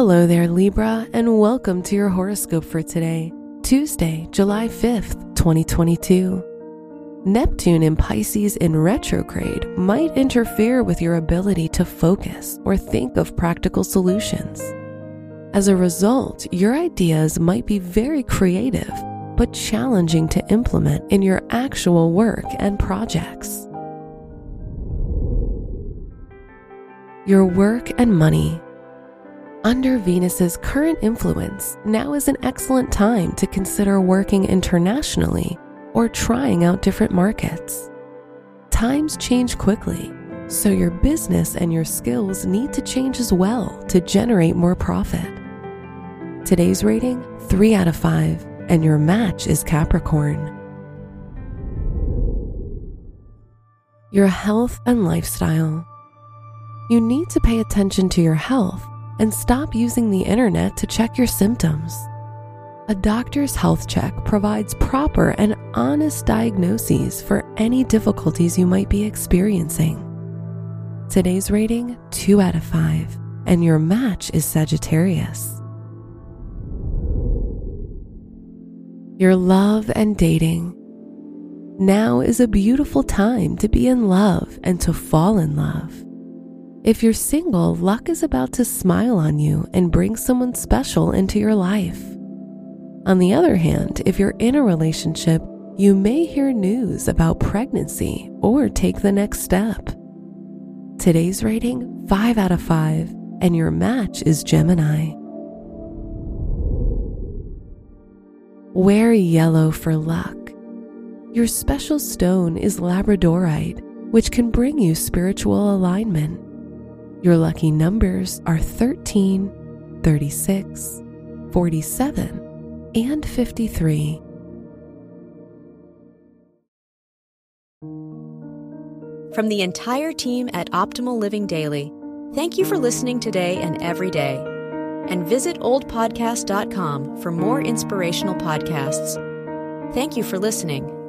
Hello there, Libra, and welcome to your horoscope for today, Tuesday, July 5th, 2022. Neptune in Pisces in retrograde might interfere with your ability to focus or think of practical solutions. As a result, your ideas might be very creative, but challenging to implement in your actual work and projects. Your work and money. Under Venus's current influence, now is an excellent time to consider working internationally or trying out different markets. Times change quickly, so your business and your skills need to change as well to generate more profit. Today's rating 3 out of 5, and your match is Capricorn. Your health and lifestyle. You need to pay attention to your health and stop using the internet to check your symptoms. A doctor's health check provides proper and honest diagnoses for any difficulties you might be experiencing. Today's rating 2 out of 5, and your match is Sagittarius. Your love and dating. Now is a beautiful time to be in love and to fall in love. If you're single, luck is about to smile on you and bring someone special into your life. On the other hand, if you're in a relationship, you may hear news about pregnancy or take the next step. Today's rating 5 out of 5, and your match is Gemini. Wear yellow for luck. Your special stone is Labradorite, which can bring you spiritual alignment. Your lucky numbers are 13, 36, 47, and 53. From the entire team at Optimal Living Daily, thank you for listening today and every day. And visit oldpodcast.com for more inspirational podcasts. Thank you for listening.